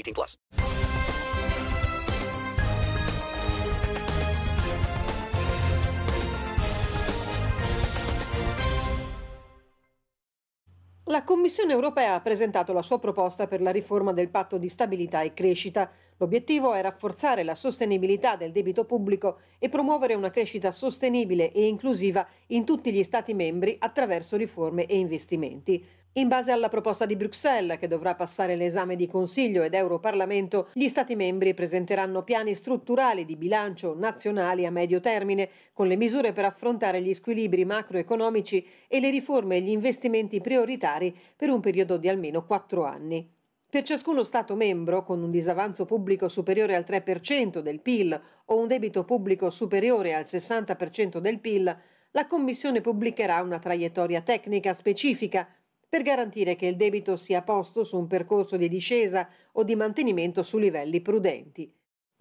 18 plus. La Commissione europea ha presentato la sua proposta per la riforma del patto di stabilità e crescita. L'obiettivo è rafforzare la sostenibilità del debito pubblico e promuovere una crescita sostenibile e inclusiva in tutti gli Stati membri attraverso riforme e investimenti. In base alla proposta di Bruxelles, che dovrà passare l'esame di Consiglio ed Europarlamento, gli Stati membri presenteranno piani strutturali di bilancio nazionali a medio termine, con le misure per affrontare gli squilibri macroeconomici e le riforme e gli investimenti prioritari per un periodo di almeno quattro anni. Per ciascuno Stato membro, con un disavanzo pubblico superiore al 3% del PIL o un debito pubblico superiore al 60% del PIL, la Commissione pubblicherà una traiettoria tecnica specifica per garantire che il debito sia posto su un percorso di discesa o di mantenimento su livelli prudenti.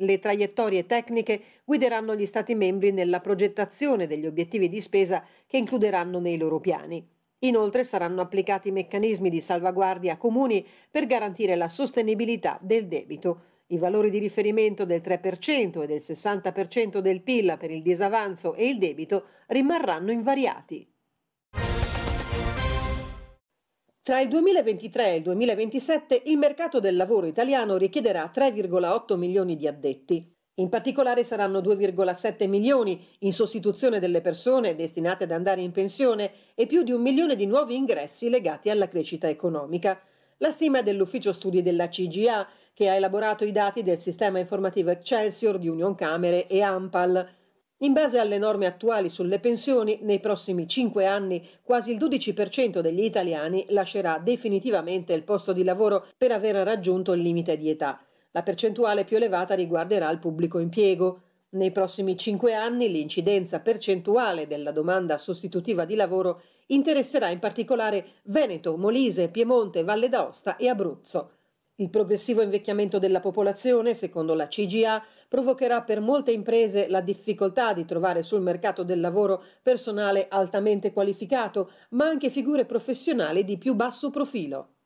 Le traiettorie tecniche guideranno gli Stati membri nella progettazione degli obiettivi di spesa che includeranno nei loro piani. Inoltre saranno applicati meccanismi di salvaguardia comuni per garantire la sostenibilità del debito. I valori di riferimento del 3% e del 60% del PIL per il disavanzo e il debito rimarranno invariati. Tra il 2023 e il 2027 il mercato del lavoro italiano richiederà 3,8 milioni di addetti. In particolare saranno 2,7 milioni in sostituzione delle persone destinate ad andare in pensione e più di un milione di nuovi ingressi legati alla crescita economica. La stima dell'ufficio studi della CGA, che ha elaborato i dati del sistema informativo Excelsior di Union Camere e Ampal. In base alle norme attuali sulle pensioni, nei prossimi cinque anni quasi il 12% degli italiani lascerà definitivamente il posto di lavoro per aver raggiunto il limite di età. La percentuale più elevata riguarderà il pubblico impiego. Nei prossimi cinque anni l'incidenza percentuale della domanda sostitutiva di lavoro interesserà in particolare Veneto, Molise, Piemonte, Valle d'Aosta e Abruzzo. Il progressivo invecchiamento della popolazione, secondo la CGA, provocherà per molte imprese la difficoltà di trovare sul mercato del lavoro personale altamente qualificato, ma anche figure professionali di più basso profilo.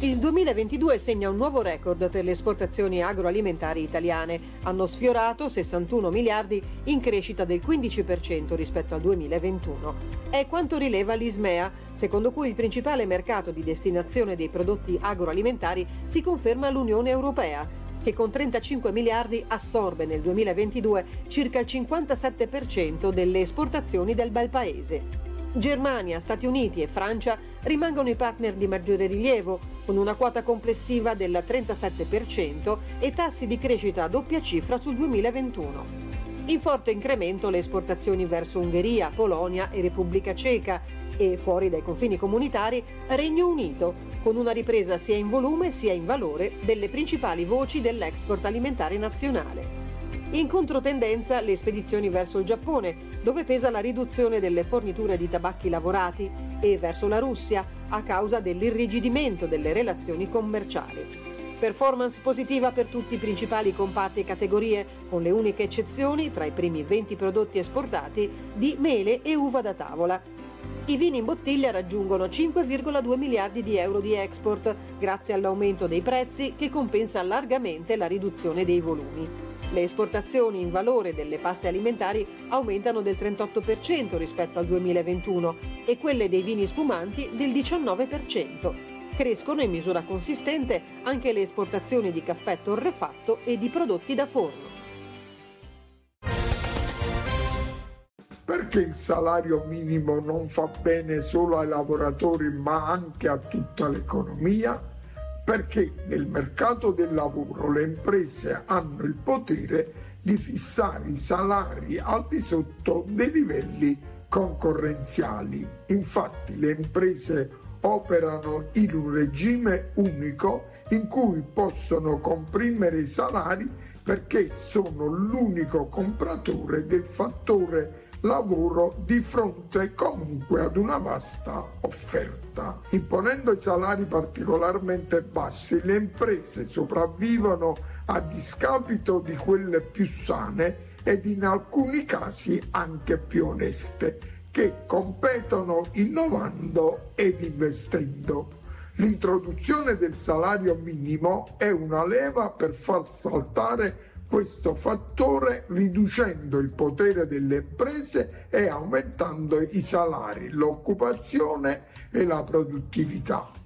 Il 2022 segna un nuovo record per le esportazioni agroalimentari italiane. Hanno sfiorato 61 miliardi in crescita del 15% rispetto al 2021. È quanto rileva l'ISMEA, secondo cui il principale mercato di destinazione dei prodotti agroalimentari si conferma l'Unione Europea, che con 35 miliardi assorbe nel 2022 circa il 57% delle esportazioni del bel paese. Germania, Stati Uniti e Francia rimangono i partner di maggiore rilievo, con una quota complessiva del 37% e tassi di crescita a doppia cifra sul 2021. In forte incremento le esportazioni verso Ungheria, Polonia e Repubblica Ceca e, fuori dai confini comunitari, Regno Unito, con una ripresa sia in volume sia in valore delle principali voci dell'export alimentare nazionale. In controtendenza le spedizioni verso il Giappone, dove pesa la riduzione delle forniture di tabacchi lavorati, e verso la Russia, a causa dell'irrigidimento delle relazioni commerciali. Performance positiva per tutti i principali comparti e categorie, con le uniche eccezioni, tra i primi 20 prodotti esportati, di mele e uva da tavola. I vini in bottiglia raggiungono 5,2 miliardi di euro di export, grazie all'aumento dei prezzi che compensa largamente la riduzione dei volumi. Le esportazioni in valore delle paste alimentari aumentano del 38% rispetto al 2021 e quelle dei vini spumanti del 19%. Crescono in misura consistente anche le esportazioni di caffè torrefatto e di prodotti da forno. Perché il salario minimo non fa bene solo ai lavoratori ma anche a tutta l'economia? Perché nel mercato del lavoro le imprese hanno il potere di fissare i salari al di sotto dei livelli concorrenziali. Infatti le imprese operano in un regime unico in cui possono comprimere i salari perché sono l'unico compratore del fattore lavoro di fronte comunque ad una vasta offerta. Imponendo i salari particolarmente bassi, le imprese sopravvivono a discapito di quelle più sane ed in alcuni casi anche più oneste, che competono innovando ed investendo. L'introduzione del salario minimo è una leva per far saltare questo fattore riducendo il potere delle imprese e aumentando i salari, l'occupazione e la produttività.